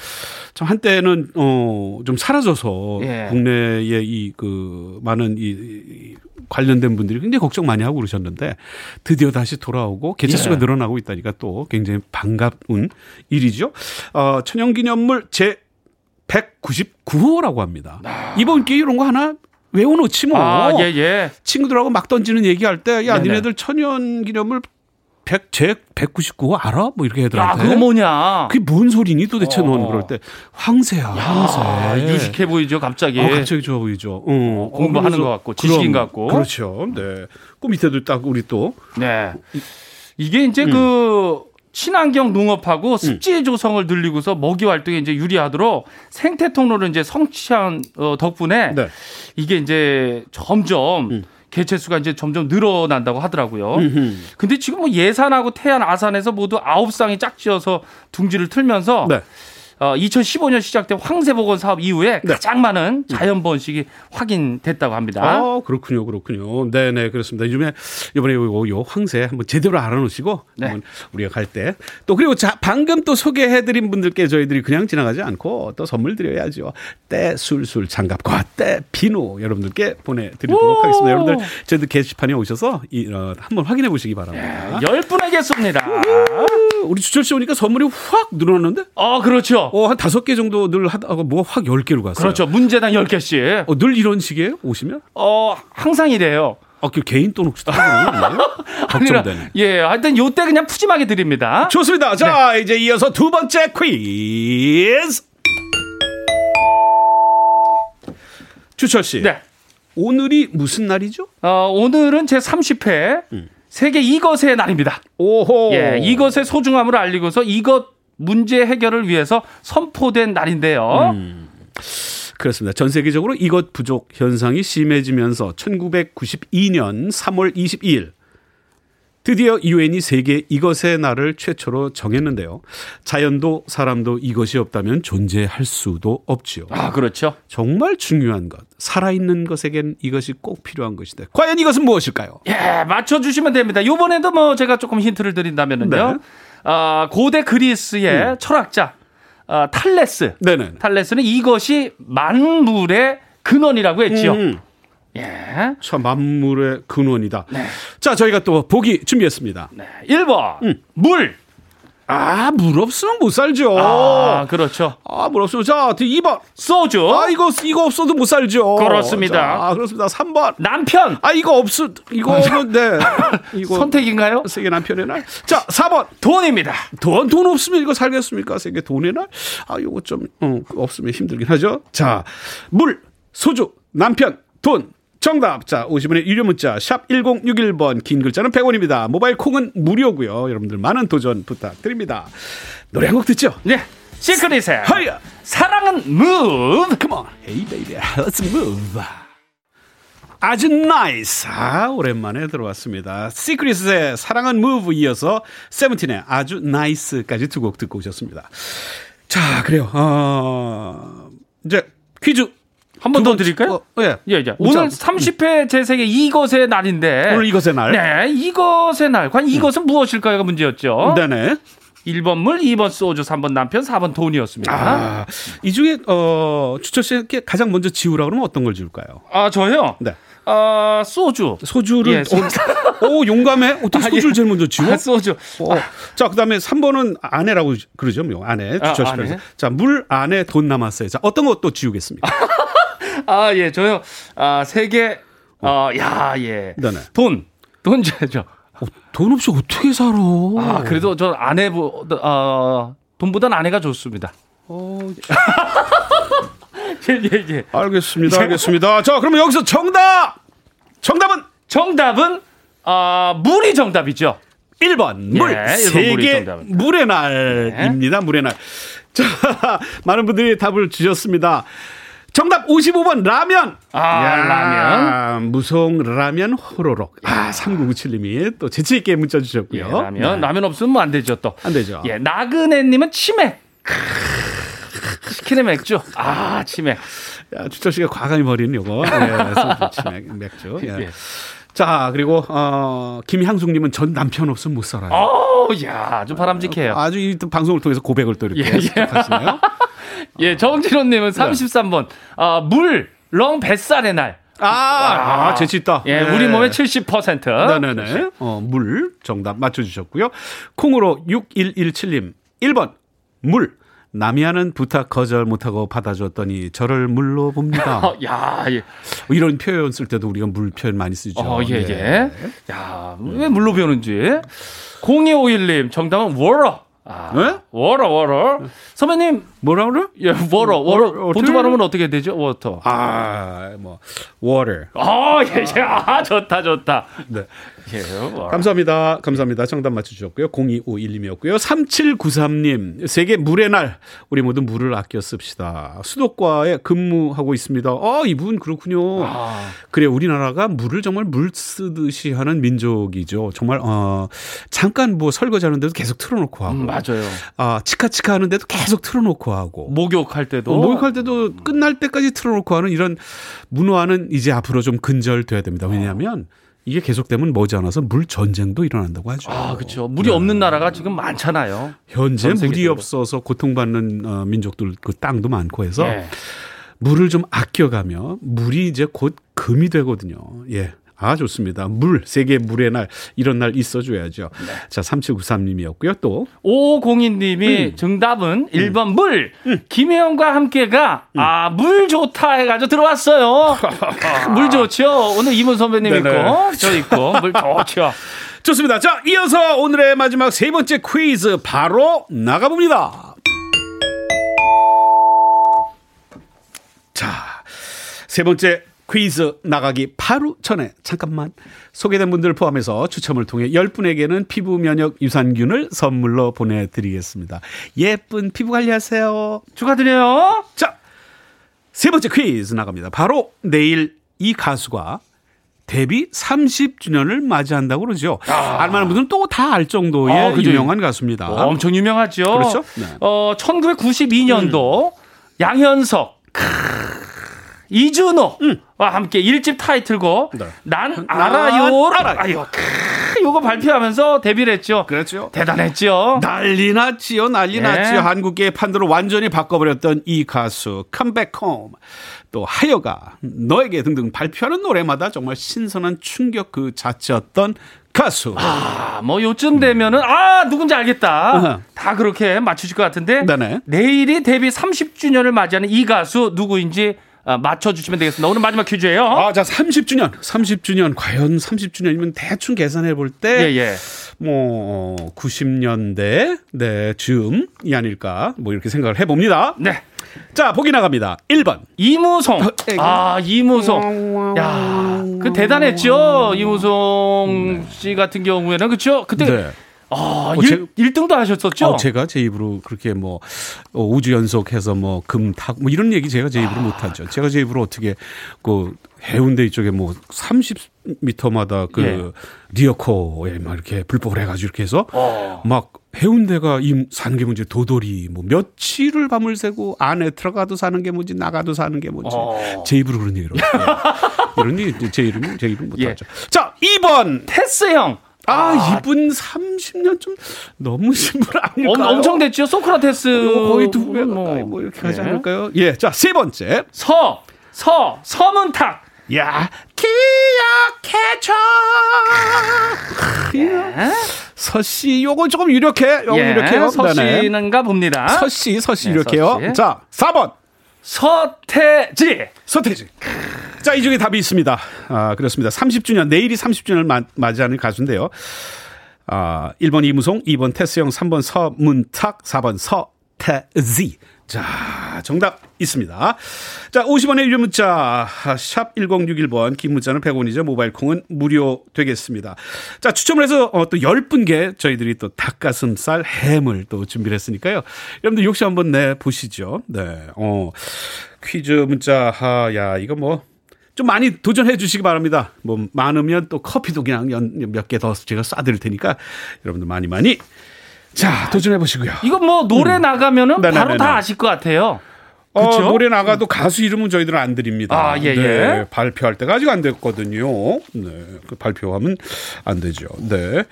참 한때는 어좀 사라져서 예. 국내에 이그 많은 이, 이 관련된 분들이 굉장히 걱정 많이 하고 그러셨는데 드디어 다시 돌아오고 개체 수가 예. 늘어나고 있다니까 또 굉장히 반가운 일이죠. 어 천연기념물 제 199호라고 합니다. 이번 기회 이런 거 하나 외워놓지 뭐. 아, 예, 예. 친구들하고 막 던지는 얘기할 때, 야, 네네. 니네들 천연 기념을 100, 제 199호 알아? 뭐 이렇게 야, 애들한테. 그거 뭐냐. 그게 뭔 소리니 도대체 어. 넌 그럴 때. 황새야, 황새. 아, 유식해 보이죠, 갑자기. 어, 갑자기 좋아 보이죠. 어, 공부하는 그러면서 것 같고, 지식인 것 같고. 그렇죠. 네. 그 밑에도 딱 우리 또. 네. 이게 이제 음. 그 친환경 농업하고 습지 조성을 늘리고서 먹이 활동에 이제 유리하도록 생태 통로를 이제 성취한 어, 덕분에 네. 이게 이제 점점 음. 개체 수가 이제 점점 늘어난다고 하더라고요. 음흠. 근데 지금 뭐 예산하고 태안, 아산에서 모두 아홉 쌍이 짝지어서 둥지를 틀면서 네. 어, 2015년 시작된 황새복원 사업 이후에 네. 가장 많은 자연 번식이 확인됐다고 합니다. 아, 그렇군요. 그렇군요. 네 네, 그렇습니다. 요즘에, 이번에 요, 요 황새 한번 제대로 알아 놓으시고, 네. 한번 우리가 갈 때. 또, 그리고 자, 방금 또 소개해 드린 분들께 저희들이 그냥 지나가지 않고 또 선물 드려야죠. 때 술술 장갑과 때 비누 여러분들께 보내 드리도록 하겠습니다. 여러분들 저희들 게시판에 오셔서 이, 어, 한번 확인해 보시기 바랍니다. 열 분에게 쏩니다. 우리 주철 씨 오니까 선물이 확 늘어났는데? 어, 그렇죠. 어, 한 다섯 개 정도 늘 하다가 뭐가 확열 개로 갔어요. 그렇죠. 문제당 10개씩. 어, 늘 이런 식이에요? 오시면? 어, 항상 이래요. 아, 그 개인 돈 혹시 아니라, 걱정되네. 예, 하여튼 요때 그냥 푸짐하게 드립니다. 좋습니다. 자, 이제 이어서 두 번째 퀴즈. 주철 씨. 네. 오늘이 무슨 날이죠? 어, 오늘은 제 30회 세계 이것의 날입니다. 오호. 예, 이것의 소중함을 알리고서 이것 문제 해결을 위해서 선포된 날인데요. 그렇습니다. 전 세계적으로 이것 부족 현상이 심해지면서 1992년 3월 22일 드디어 유엔이 세계 이것의 날을 최초로 정했는데요. 자연도 사람도 이것이 없다면 존재할 수도 없지요. 아, 그렇죠. 정말 중요한 것. 살아있는 것에겐 이것이 꼭 필요한 것인데. 과연 이것은 무엇일까요? 예, 맞춰 주시면 됩니다. 요번에도 뭐 제가 조금 힌트를 드린다면은요. 네. 음. 아, 고대 그리스의 철학자, 아, 탈레스. 네네. 탈레스는 이것이 만물의 근원이라고 했죠. 음, 예. 참 만물의 근원이다. 자, 저희가 또 보기 준비했습니다. 네. 1번, 음. 물. 아, 물 없으면 못 살죠. 아, 그렇죠. 아, 물 없으면. 자, 2번. 소주. 아, 이거, 이거 없어도 못 살죠. 그렇습니다. 자, 그렇습니다. 3번. 남편. 아, 이거 없어. 이거는, 네. 이거. 선택인가요? 세계 남편의 날. 자, 4번. 돈입니다. 돈, 돈 없으면 이거 살겠습니까? 세계 돈의 날? 아, 요거 좀, 어, 없으면 힘들긴 하죠. 자, 물, 소주, 남편, 돈. 정답. 자, 50원의 유료 문자, 샵 1061번. 긴 글자는 100원입니다. 모바일 콩은 무료고요 여러분들 많은 도전 부탁드립니다. 노래 한 곡 듣죠? 네. 시크릿의 하야! 사랑은 move. Come on. Hey, baby. Let's move. 아주 nice. 아, 오랜만에 들어왔습니다. 시크릿의 사랑은 move 이어서 세븐틴의 아주 nice까지 두 곡 듣고 오셨습니다. 자, 그래요. 어, 이제 퀴즈 한 번 더 드릴까요? 어, 예. 예, 예. 오늘 30회 제 세계 이것의 날인데. 오늘 이것의 날. 네, 이것의 날. 과연 이것은 무엇일까요가 문제였죠. 네네. 1번 물, 2번 소주, 3번 남편, 4번 돈이었습니다. 아, 이 중에 어, 주철 씨께 가장 먼저 지우라 그러면 어떤 걸 지울까요? 아, 저요? 네. 아, 소주. 소주를 예, 소- 어, 오, 용감해. 어떻게 아, 소주를 예. 제일 먼저 지워? 아, 소주. 어. 자, 그다음에 3번은 아내라고 그러죠. 뭐 아내. 아, 주철 씨. 아내. 자, 물 안에 돈 남았어요. 자, 어떤 것도 지우겠습니까? 아, 예, 저요. 아, 세 개. 어, 야, 예. 네네. 돈. 돈 줘야죠. 어, 돈 없이 어떻게 살아? 아, 그래도 저 아내보, 어, 돈보단 아내가 좋습니다. 어, 예, 예, 예. 알겠습니다. 알겠습니다. 자, 그러면 여기서 정답! 정답은 정답은, 아, 물이 정답이죠. 1번 물 예, 세계. 물의 날입니다. 물의 날. 자, 많은 분들이 답을 주셨습니다. 정답 55번 라면. 아, 라면. 무송 라면 호로록. 아, 3997님이 또 재치 있게 문자 주셨고요. 예, 라면. 네. 라면 없으면 뭐 안 되죠, 또. 안 되죠. 예, 나그네 님은 치맥. 치킨의 맥주. 아, 치맥. 야, 주철 씨가 과감히 버리는 요거. 예, 치맥, 맥주. 예. 예. 자, 그리고 어, 김향숙 님은 전 남편 없으면 못 살아요. 어우, 야, 아주 바람직해요. 아주 이또 방송을 통해서 고백을 또 이렇게 예, 예. 하시네요. 예, 정진호님은 33번. 아, 물, 렁 뱃살의 날. 아, 아, 재치 있다. 예, 네. 우리 몸의 70%. 네네네. 어, 물 정답 맞춰주셨고요. 콩으로 6117님 1번 물. 남이 하는 부탁 거절 못하고 받아줬더니 저를 물로 봅니다. 어, 야, 예. 이런 표현 쓸 때도 우리가 물 표현 많이 쓰죠. 어, 예, 네. 예. 야, 왜 물로 보는지. 0251님, 정답은 water. 아, 네? 워러, 워러. 선배님, 뭐라 그래? 예, 워러, 워러. 어, 본토 발음은 어떻게 되죠? water. 아, 뭐 water. 아, 예, 예. 아, 좋다, 좋다. 네. 예, 워러. 감사합니다. 감사합니다. 정답 맞춰주셨고요. 0251님이었고요. 3793님, 세계 물의 날. 우리 모두 물을 아껴 씁시다. 수도과에 근무하고 있습니다. 아, 이분 그렇군요. 아. 그래, 우리나라가 물을 정말 물 쓰듯이 하는 민족이죠. 정말, 어, 잠깐 뭐 설거지 하는데도 계속 틀어놓고 하고. 음, 맞아요. 아, 치카치카 하는데도 계속 틀어놓고 하고. 목욕할 때도. 어, 목욕할 때도 끝날 때까지 틀어놓고 하는 이런 문화는 이제 앞으로 좀 근절돼야 됩니다. 왜냐하면 이게 계속되면 머지않아서 물 전쟁도 일어난다고 하죠. 아, 그렇죠. 물이 없는 나라가 지금 많잖아요. 현재 전 물이. 없어서 고통받는 어, 민족들 그 땅도 많고 해서 예. 물을 좀 아껴가며 물이 이제 곧 금이 되거든요. 예. 아, 좋습니다. 물, 세계 물의 날, 이런 날 있어줘야죠. 네. 자, 3793님이었고요. 또, 5502님이 음. 정답은 1번 물. 김혜영과 함께가 음. 아, 물 좋다 해가지고 들어왔어요. 물 좋죠. 오늘 이문 선배님 네네. 있고, 저 있고, 물 좋죠. 좋습니다. 자, 이어서 오늘의 마지막 세 번째 퀴즈 바로 나가봅니다. 자, 세 번째 퀴즈 나가기 바로 전에 잠깐만 소개된 분들 포함해서 추첨을 통해 10분에게는 피부 면역 유산균을 선물로 보내드리겠습니다. 예쁜 피부 관리하세요. 축하드려요. 자, 세 번째 퀴즈 나갑니다. 바로 내일 이 가수가 데뷔 30주년을 맞이한다고 그러죠. 알만한 분들은 또 다 알 정도의 아, 그죠. 유명한 가수입니다. 엄청 유명하죠. 그렇죠. 네. 어, 1992년도 양현석, 크, 이준호와 함께 일집 타이틀곡 네. 난 알아요. 알아요. 크, 요거 발표하면서 데뷔를 했죠. 그렇죠. 대단했죠. 난리 났지요, 난리 네. 났지요. 한국계의 판도를 완전히 바꿔버렸던 이 가수, 컴백 홈. 또 하여가, 너에게 등등 발표하는 노래마다 정말 신선한 충격 그 자체였던 가수. 아, 뭐 요쯤 되면은 아 누군지 알겠다. 다 그렇게 맞추실 것 같은데 네네. 내일이 데뷔 30주년을 맞이하는 이 가수 누구인지 아, 맞춰주시면 되겠습니다. 오늘 마지막 퀴즈예요. 아, 자, 30주년. 30주년. 과연 30주년이면 대충 계산해 볼 때, 예, 예. 뭐, 90년대, 네, 즈음이 아닐까. 뭐, 이렇게 생각을 해봅니다. 네. 자, 보기 나갑니다. 1번. 이무송. 에이구. 아, 이무송. 야, 그 대단했죠. 이무송 씨 같은 경우에는 그렇죠. 그때 네. 아, 어, 일, 제- 1등도 하셨었죠. 어, 제가 제 입으로 그렇게 뭐 어, 우주 연속해서 뭐 금 탁 뭐 이런 얘기 제가 제 입으로 못 하죠. 제가 제 입으로 어떻게 그 해운대 이쪽에 뭐 30m마다 그 예. 리어코에 막 이렇게 불법을 해가지고 이렇게 해서 어. 막 해운대가 이 사는 게 뭔지 도돌이 뭐 며칠을 밤을 새고 안에 들어가도 사는 게 뭔지 나가도 사는 게 뭔지 어. 제 입으로 그런 얘기를. 이런 얘기 제 이름 제 이름 못 예. 하죠. 자 2번 테스 형. 아, 이분 30년 좀 너무 신분 아닐까요? 엄, 엄청 됐죠. 소크라테스 이거 거의 두 배가 뭐, 뭐 이렇게 하지 네. 않을까요? 예, 자, 세 번째. 서, 서, 서문탁. 야, 기억해줘. 예? 서씨, 요거 조금 유력해. 요거 예, 유력해요. 서 네네. 씨는가 봅니다. 서씨, 서씨 네, 유력해요. 서씨. 자, 4번. 서태지. 서태지. 자, 이 중에 답이 있습니다. 아, 그렇습니다. 30주년, 내일이 30주년을 마, 맞이하는 가수인데요. 아, 1번 이무송, 2번 테스형, 3번 서문탁, 4번 서태지. 자, 정답 있습니다. 자, 50원의 유료 문자, 샵 1061번, 긴 문자는 100원이죠. 모바일 콩은 무료 되겠습니다. 자, 추첨을 해서 어, 또 10분께 저희들이 또 닭가슴살 햄을 또 준비를 했으니까요. 여러분들 욕심 한번 내보시죠. 네, 어, 퀴즈 문자, 하, 야, 이거 뭐, 좀 많이 도전해 주시기 바랍니다. 뭐 많으면 또 커피도 그냥 몇 개 더 제가 쏴드릴 테니까 여러분들 많이 많이 자 도전해 보시고요. 이거 뭐 노래 나가면은 음. 네네네네. 바로 다 아실 것 같아요. 어, 그쵸? 노래 나가도 가수 이름은 저희들은 안 드립니다. 아, 예, 네, 예. 발표할 때가 아직 안 됐거든요. 네, 그 발표하면 안 되죠. 네,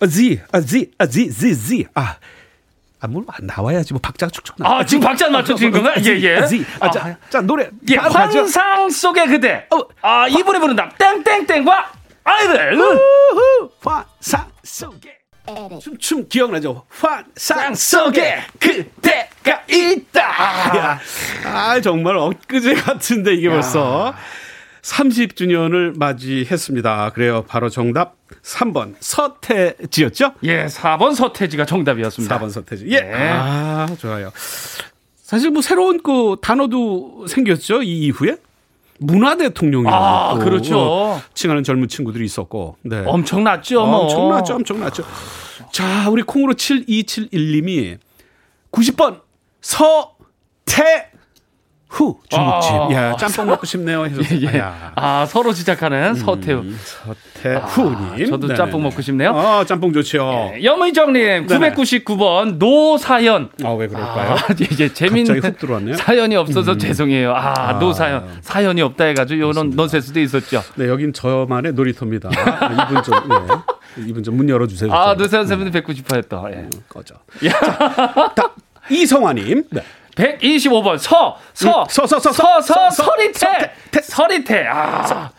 아지, 아지, 아지, 지, 지. 아, 아, 뭘 나와야지. 뭐 박자가 축축 나. 아, 지금 박자 맞춰주신 건가요? 예, 예. 아지, 아, 자, 자, 노래. 예, 바로 가죠. 환상 속의 그대. 어. 아, 이분이 부른다. 땡땡땡과 아이들. 우후, 환상 속에 춤춤 기억나죠? 환상 속에 그대가 있다. 야, 아 정말 엊그제 같은데 이게 벌써 30주년을 맞이했습니다. 그래요. 바로 정답 3번 서태지였죠? 예, 4번 서태지가 정답이었습니다. 4번 서태지. 예. 네. 아, 좋아요. 사실 뭐 새로운 그 단어도 생겼죠. 이 이후에 문화 대통령이라고 아, 또 그렇죠. 칭하는 젊은 친구들이 있었고. 네. 엄청났죠, 뭐. 엄청났죠, 엄청났죠. 자, 우리 콩으로 7271님이 90번 서태 후 중국집. 아. 야, 짬뽕 먹고 싶네요. 해서. 예. 야, 아, 서로 시작하는 서태우. 서태후님. 아, 저도 네네네. 짬뽕 먹고 싶네요. 아, 짬뽕 좋죠. 염의정님, 네네. 999번, 노사연. 아, 왜 그럴까요? 아, 이제 재밌는. 사연이 없어서 죄송해요. 아, 노사연. 사연이 없다 해가지고 요런 넌센스도 있었죠. 네, 여긴 저만의 놀이터입니다. 아, 이분 좀, 예. 이분 좀 문 열어주세요. 아, 좀. 노사연 선배님 뵙고 싶어 했다. 예. 꺼져. 자, 다, 이성화님. 네. 125번. 음, 서, 서, 서, 서, 서, 서, 서, 서리태, 서리태, 아.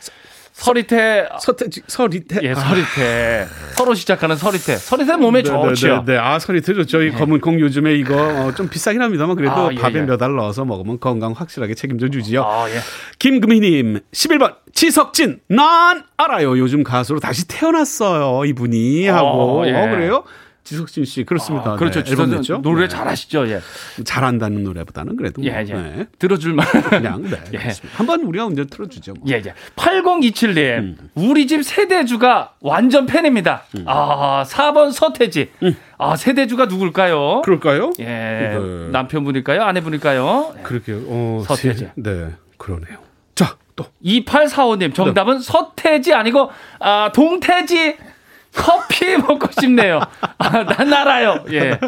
서리태. 서태 서리태. 예 아. 서리태. 서로 시작하는 서리태. 서리태 몸에 네, 좋죠. 네, 네, 네, 아 서리태 좋죠. 이 예. 검은 콩 요즘에 이거 어, 좀 비싸긴 합니다만 그래도 아, 예, 밥에 예. 몇알 넣어서 먹으면 건강 확실하게 책임져 주지요. 아, 예. 김금희님 11번. 지석진. 난 알아요. 요즘 가수로 다시 태어났어요. 이분이 하고. 어, 어 그래요? 지석진 씨, 그렇습니다. 아, 그렇죠. 네, 앨범 냈죠? 노래 네. 잘하시죠. 예. 잘한다는 노래보다는 그래도. 예, 뭐, 예. 네. 들어줄 만. 그냥, 네. 예. 한번 우리가 언제 틀어주죠. 뭐. 예, 예. 8027님, 음. 우리 집 세대주가 완전 팬입니다. 음. 아, 4번 서태지. 아, 세대주가 누굴까요? 그럴까요? 예. 네. 남편분일까요? 아내분일까요? 그러게요. 어, 서태지. 세- 네, 그러네요. 자, 또. 2845님, 정답은 네. 서태지 아니고, 아, 동태지. 커피 먹고 싶네요. 아, 난 알아요. 예.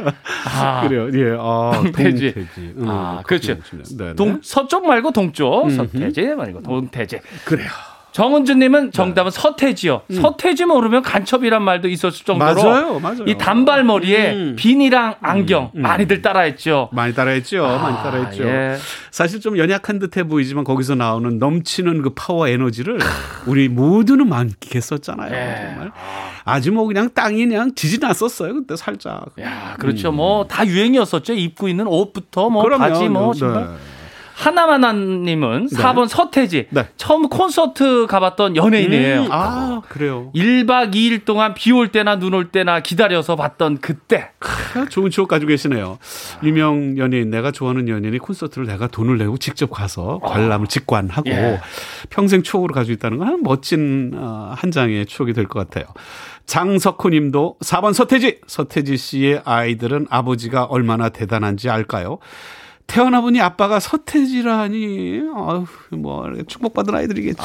아, 그래요. 예. 아, 동태지. 동태지. 음, 아, 그렇죠. 네, 네. 동, 서쪽 말고 동쪽. 서태지 말고 동태지. 그래요. 정은주님은 정답은 서태지요. 서태지 모르면 간첩이란 말도 있었을 정도로 음. 맞아요, 맞아요. 이 단발머리에 음. 비니랑 안경 많이들 따라했죠. 많이 따라했죠. 많이 따라했죠. 예. 사실 좀 연약한 듯해 보이지만 거기서 나오는 넘치는 그 파워 에너지를 우리 모두는 만끽했었잖아요. 예. 정말. 아주 뭐 그냥 땅이 그냥 지지 났었어요. 그때 살짝. 야, 그렇죠. 뭐 다 유행이었었죠. 입고 있는 옷부터 뭐 음. 그럼요. 바지 뭐 네. 신발. 하나만한님은 4번 서태지. 네. 처음 콘서트 가봤던 연예인이에요. 음, 아, 그래요. 1박 2일 동안 비 올 때나 눈 올 때나 기다려서 봤던 그때. 아, 좋은 추억 가지고 계시네요. 유명 연예인, 내가 좋아하는 연예인이 콘서트를 내가 돈을 내고 직접 가서 관람을 직관하고 예. 평생 추억으로 가지고 있다는 건한 멋진 어, 한 장의 추억이 될 것 같아요. 장석호 님도 4번 서태지. 서태지 씨의 아이들은 아버지가 얼마나 대단한지 알까요? 태어나 보니 아빠가 서태지라니, 아휴, 뭐, 축복받은 아이들이겠죠.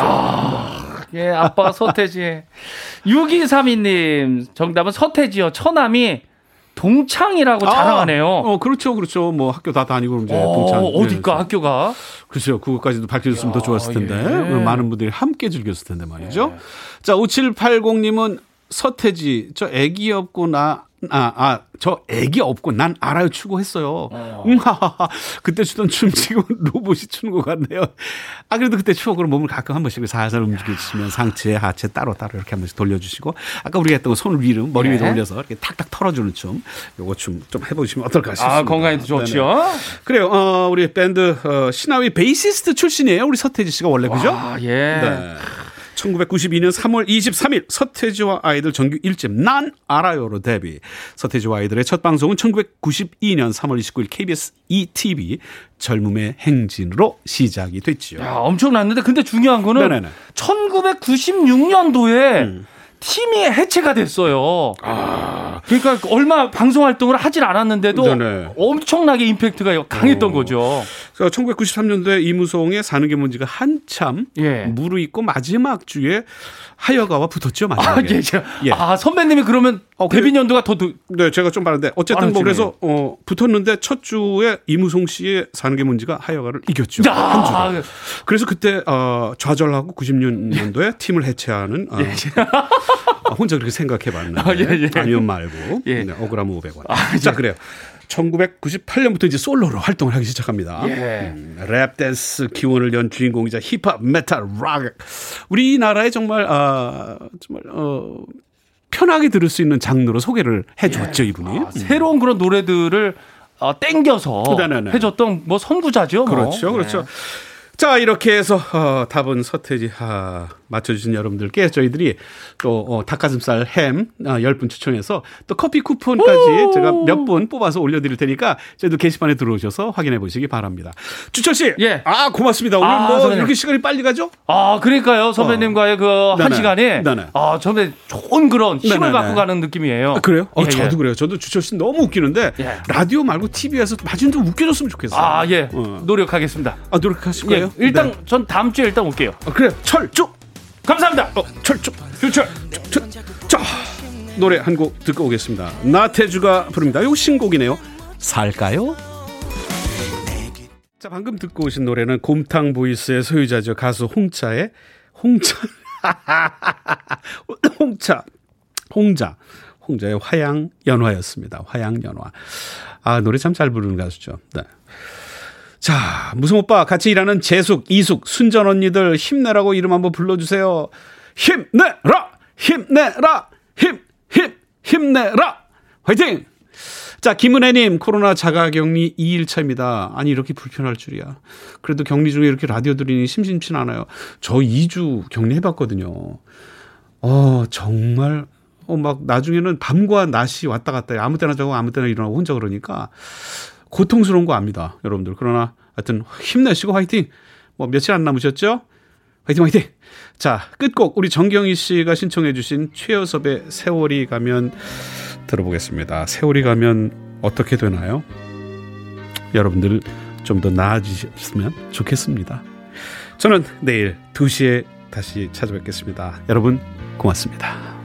예, 아빠 서태지. 6232님, 정답은 서태지요. 처남이 동창이라고 자랑하네요. 어, 그렇죠, 그렇죠. 뭐 학교 다 다니고 이제 어, 동창. 어딜까, 예, 학교가? 글쎄요, 그것까지도 밝혀줬으면 더 좋았을 텐데. 예. 많은 분들이 함께 즐겼을 텐데 말이죠. 자, 5780님은 서태지 저 애기 없고 나 아, 아, 저 애기 없고 난 알아요 추고했어요. 음하하하. 그때 추던 춤 지금 로봇이 추는 것 같네요. 아, 그래도 그때 추억으로 몸을 가끔 한 번씩 살살 움직여주시면 상체, 하체 따로 따로 이렇게 한 번씩 돌려주시고 아까 우리가 했던 거 손을 위로 머리 위로 네. 올려서 이렇게 탁탁 털어주는 춤. 요거 춤 좀 해보시면 어떨까 싶습니다. 아, 건강에도 좋죠. 네네. 그래요. 어, 우리 밴드 어, 시나위 베이시스트 출신이에요. 우리 서태지 씨가 원래 그죠? 아, 예. 네. 1992년 3월 23일 서태지와 아이들 정규 1집 난 알아요로 데뷔. 서태지와 아이들의 첫 방송은 1992년 3월 29일 KBS 2TV 젊음의 행진으로 시작이 됐죠. 야, 엄청났는데 근데 중요한 거는 네네네. 1996년도에 팀이 해체가 됐어요. 그러니까 얼마 방송 활동을 하질 않았는데도 네네. 엄청나게 임팩트가 강했던 거죠. 그래서 1993년도에 이무송의 사는 게 뭔지가 한참 예. 무르익고 마지막 주에 하여가와 붙었죠. 아, 마지막에. 예, 제가- 예. 아, 선배님이 그러면 어, 데뷔 연도가 더 두- 네, 제가 좀 빠른데 어쨌든 뭐. 그래서 어, 붙었는데 첫 주에 이무송 씨의 사는 게 뭔지가 하여가를 이겼죠. 야, 한 주로. 그래서 그때 어, 좌절하고 96년도에 팀을 해체하는 어, 어, 혼자 그렇게 생각해봤는데 아, 예, 예. 아니면 말고 예. 네, 억울하면 500원. 자 그래요. 1998년부터 이제 솔로로 활동을 하기 시작합니다. 예. 음, 랩 댄스 기원을 연 주인공이자 힙합, 메탈, 락. 우리나라에 정말 아 정말 어 편하게 들을 수 있는 장르로 소개를 해줬죠 이분이. 아, 새로운 그런 노래들을 어, 땡겨서 네네네. 해줬던 뭐 선구자죠. 뭐. 그렇죠, 그렇죠. 자 이렇게 해서 어, 답은 서태지 아, 맞춰주신 여러분들께 저희들이 또 어, 닭가슴살 햄 아, 10분 추첨해서 또 커피 쿠폰까지 제가 몇 분 뽑아서 올려드릴 테니까 저희도 게시판에 들어오셔서 확인해 보시기 바랍니다. 주철 씨, 예. 아 고맙습니다. 오늘 아, 뭐 선생님. 이렇게 시간이 빨리 가죠? 아, 그러니까요. 선배님과의 그한 네네. 시간에 네네. 아, 저는 좋은 그런 힘을 네네네. 갖고 가는 느낌이에요. 아, 그래요? 어, 예, 저도 예. 그래요. 저도 주철 씨 너무 웃기는데 예. 라디오 말고 TV에서 마진 좀 웃겨줬으면 좋겠어요. 아, 예. 어. 노력하겠습니다. 아, 노력하실 예. 거예요? 일단 네. 전 다음 주에 일단 올게요. 아, 그래요. 철쭉. 감사합니다. 어, 철쭉. 저, 자, 노래 한 곡 듣고 오겠습니다. 나태주가 부릅니다. 요 신곡이네요. 살까요? 자, 방금 듣고 오신 노래는 곰탕 보이스의 소유자죠. 가수 홍차의 홍차. 홍차. 홍자. 홍자의 화양 연화였습니다. 화양 연화. 아, 노래 참 잘 부르는 가수죠. 네. 자, 무슨 오빠 같이 일하는 재숙, 이숙, 순전 언니들 힘내라고 이름 한번 불러주세요. 힘내라! 힘내라! 힘, 힘, 힘내라! 화이팅! 자, 김은혜님, 코로나 자가 격리 2일차입니다. 아니, 이렇게 불편할 줄이야. 그래도 격리 중에 이렇게 라디오 들으니 심심치 않아요. 저 2주 격리 해봤거든요. 어, 정말, 어, 막, 나중에는 밤과 낮이 왔다 갔다 해. 아무 때나 자고 아무 때나 일어나고 혼자 그러니까 고통스러운 거 압니다. 여러분들. 그러나 하여튼 힘내시고 화이팅! 뭐, 며칠 안 남으셨죠? 화이팅, 화이팅! 자, 끝곡, 우리 정경희 씨가 신청해 주신 최여섭의 세월이 가면 들어보겠습니다. 세월이 가면 어떻게 되나요? 여러분들 좀 더 나아지셨으면 좋겠습니다. 저는 내일 2시에 다시 찾아뵙겠습니다. 여러분, 고맙습니다.